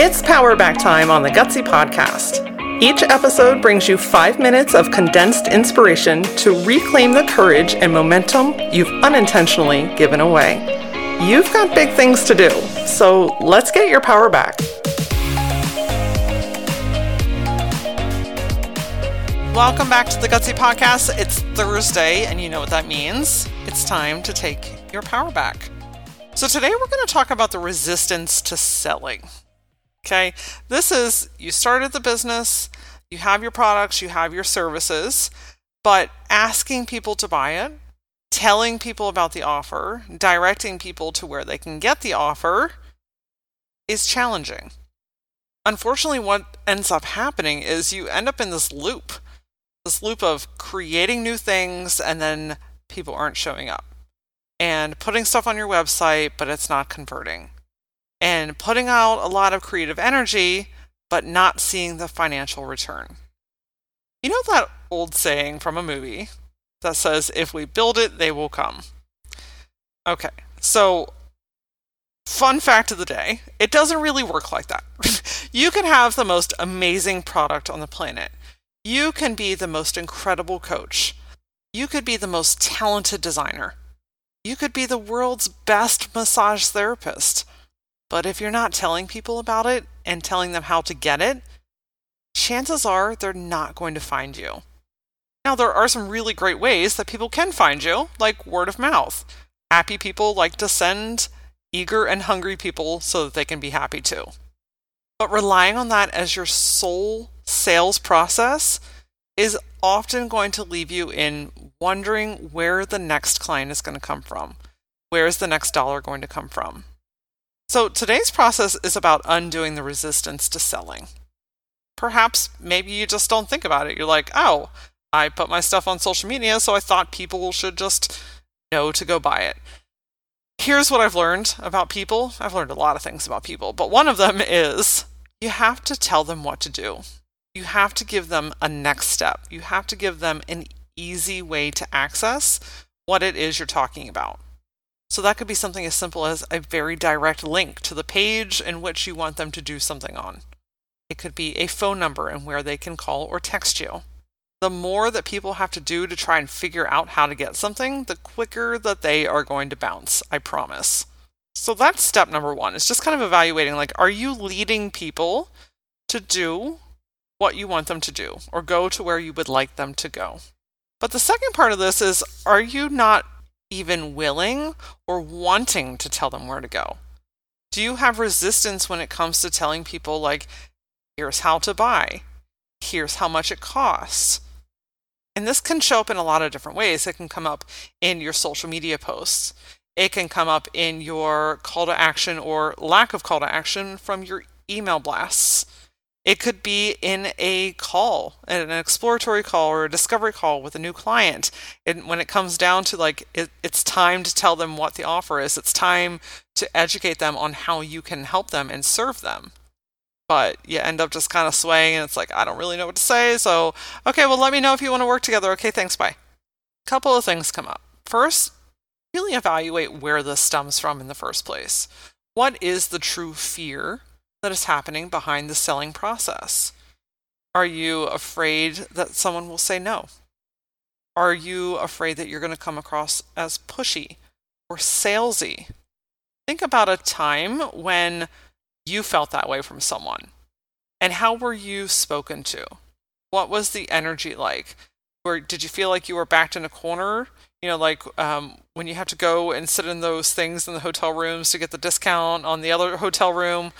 It's Power Back time on the Gutsy Podcast. Each episode brings you five minutes of condensed inspiration to reclaim the courage and momentum you've unintentionally given away. You've got big things to do, so let's get your power back. Welcome back to the Gutsy Podcast. It's Thursday, and you know what that means. It's time to take your power back. So, today we're going to talk about the resistance to selling. Okay, this is you started the business, you have your products, you have your services, but asking people to buy it, telling people about the offer, directing people to where they can get the offer is challenging. Unfortunately, what ends up happening is you end up in this loop this loop of creating new things and then people aren't showing up and putting stuff on your website, but it's not converting and putting out a lot of creative energy, but not seeing the financial return. You know that old saying from a movie that says, if we build it, they will come? Okay, so fun fact of the day it doesn't really work like that. you can have the most amazing product on the planet, you can be the most incredible coach, you could be the most talented designer, you could be the world's best massage therapist. But if you're not telling people about it and telling them how to get it, chances are they're not going to find you. Now, there are some really great ways that people can find you, like word of mouth. Happy people like to send eager and hungry people so that they can be happy too. But relying on that as your sole sales process is often going to leave you in wondering where the next client is going to come from. Where is the next dollar going to come from? So today's process is about undoing the resistance to selling. Perhaps maybe you just don't think about it. You're like, oh, I put my stuff on social media, so I thought people should just know to go buy it. Here's what I've learned about people. I've learned a lot of things about people, but one of them is you have to tell them what to do. You have to give them a next step. You have to give them an easy way to access what it is you're talking about. So that could be something as simple as a very direct link to the page in which you want them to do something on. It could be a phone number and where they can call or text you. The more that people have to do to try and figure out how to get something, the quicker that they are going to bounce, I promise. So that's step number one. It's just kind of evaluating like, are you leading people to do what you want them to do or go to where you would like them to go? But the second part of this is, are you not even willing or wanting to tell them where to go? Do you have resistance when it comes to telling people, like, here's how to buy, here's how much it costs? And this can show up in a lot of different ways. It can come up in your social media posts, it can come up in your call to action or lack of call to action from your email blasts. It could be in a call, an exploratory call or a discovery call with a new client. And when it comes down to like, it, it's time to tell them what the offer is, it's time to educate them on how you can help them and serve them. But you end up just kind of swaying, and it's like, I don't really know what to say. So, okay, well, let me know if you want to work together. Okay, thanks, bye. Couple of things come up. First, really evaluate where this stems from in the first place. What is the true fear that is happening behind the selling process? Are you afraid that someone will say no? Are you afraid that you're going to come across as pushy or salesy? Think about a time when you felt that way from someone. And how were you spoken to? What was the energy like? Or did you feel like you were backed in a corner? You know, like um, when you have to go and sit in those things in the hotel rooms to get the discount on the other hotel room,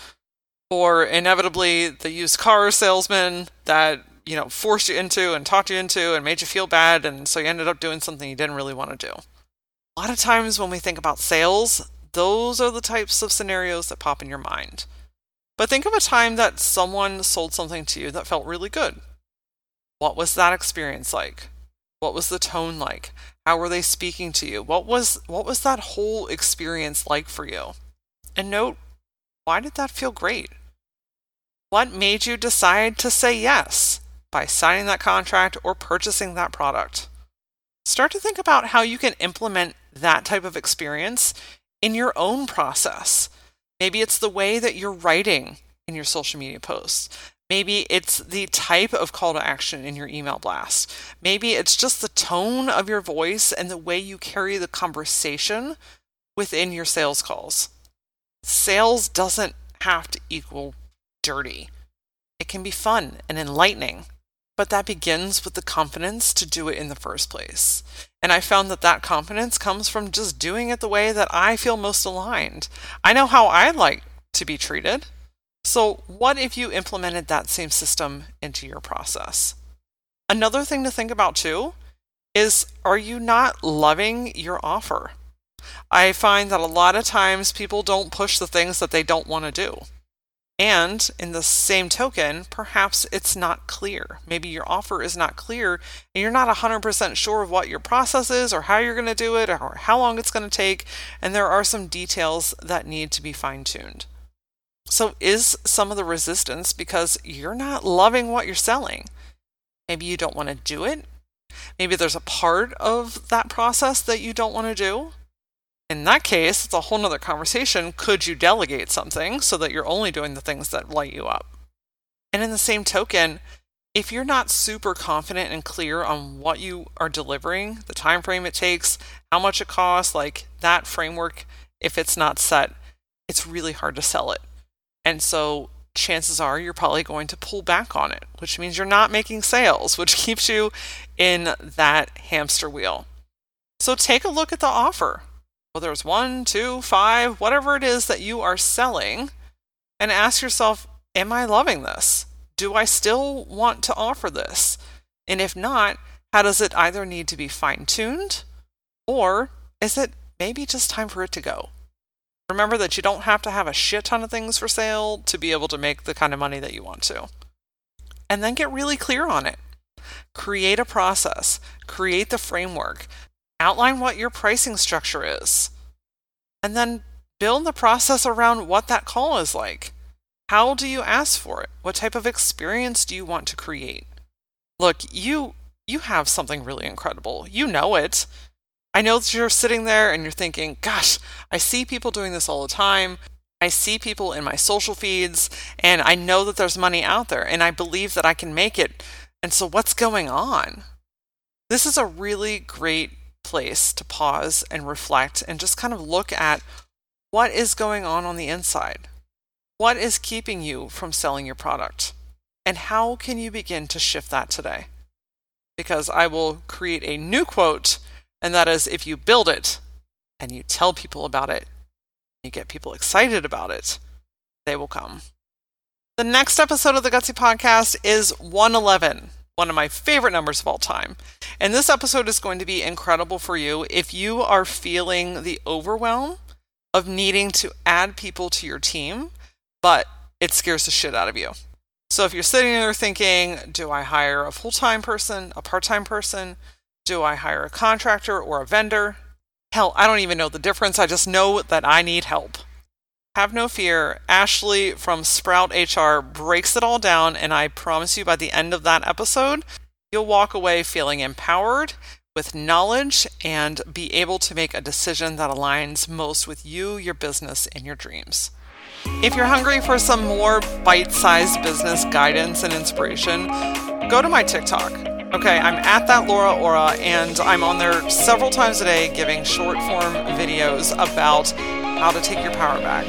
or inevitably the used car salesman that you know forced you into and talked you into and made you feel bad and so you ended up doing something you didn't really want to do. A lot of times when we think about sales those are the types of scenarios that pop in your mind. But think of a time that someone sold something to you that felt really good. What was that experience like? What was the tone like? How were they speaking to you? What was what was that whole experience like for you? And note why did that feel great what made you decide to say yes by signing that contract or purchasing that product? Start to think about how you can implement that type of experience in your own process. Maybe it's the way that you're writing in your social media posts. Maybe it's the type of call to action in your email blast. Maybe it's just the tone of your voice and the way you carry the conversation within your sales calls. Sales doesn't have to equal dirty. It can be fun and enlightening, but that begins with the confidence to do it in the first place. And I found that that confidence comes from just doing it the way that I feel most aligned. I know how I like to be treated. So, what if you implemented that same system into your process? Another thing to think about too is are you not loving your offer? I find that a lot of times people don't push the things that they don't want to do. And in the same token, perhaps it's not clear. Maybe your offer is not clear and you're not 100% sure of what your process is or how you're going to do it or how long it's going to take. And there are some details that need to be fine tuned. So, is some of the resistance because you're not loving what you're selling? Maybe you don't want to do it. Maybe there's a part of that process that you don't want to do. In that case, it's a whole nother conversation. Could you delegate something so that you're only doing the things that light you up? And in the same token, if you're not super confident and clear on what you are delivering, the time frame it takes, how much it costs, like that framework, if it's not set, it's really hard to sell it. And so chances are you're probably going to pull back on it, which means you're not making sales, which keeps you in that hamster wheel. So take a look at the offer, whether it's one, two, five, whatever it is that you are selling, and ask yourself, Am I loving this? Do I still want to offer this? And if not, how does it either need to be fine tuned or is it maybe just time for it to go? Remember that you don't have to have a shit ton of things for sale to be able to make the kind of money that you want to. And then get really clear on it. Create a process, create the framework, outline what your pricing structure is, and then build the process around what that call is like. How do you ask for it? What type of experience do you want to create? Look, you you have something really incredible. You know it. I know that you're sitting there and you're thinking, gosh, I see people doing this all the time. I see people in my social feeds, and I know that there's money out there, and I believe that I can make it. And so, what's going on? This is a really great place to pause and reflect and just kind of look at what is going on on the inside. What is keeping you from selling your product? And how can you begin to shift that today? Because I will create a new quote and that is if you build it and you tell people about it, you get people excited about it, they will come. The next episode of the Gutsy Podcast is 111, one of my favorite numbers of all time. And this episode is going to be incredible for you if you are feeling the overwhelm of needing to add people to your team, but it scares the shit out of you. So if you're sitting there thinking, do I hire a full time person, a part time person? Do I hire a contractor or a vendor? Hell, I don't even know the difference. I just know that I need help. Have no fear. Ashley from Sprout HR breaks it all down, and I promise you by the end of that episode, you'll walk away feeling empowered with knowledge and be able to make a decision that aligns most with you, your business, and your dreams. If you're hungry for some more bite sized business guidance and inspiration, go to my TikTok. Okay, I'm at that Laura Aura, and I'm on there several times a day giving short form videos about how to take your power back.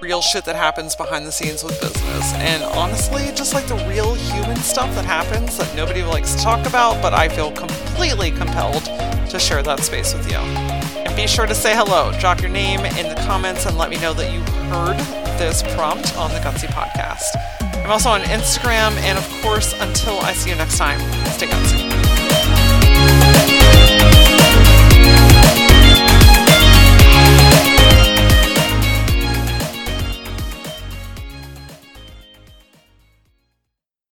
Real shit that happens behind the scenes with business. And honestly, just like the real human stuff that happens that nobody likes to talk about, but I feel completely compelled to share that space with you. And be sure to say hello. Drop your name in the comments and let me know that you heard this prompt on the Gutsy podcast. I'm also on Instagram, and of course, until I see you next time, stay gutsy.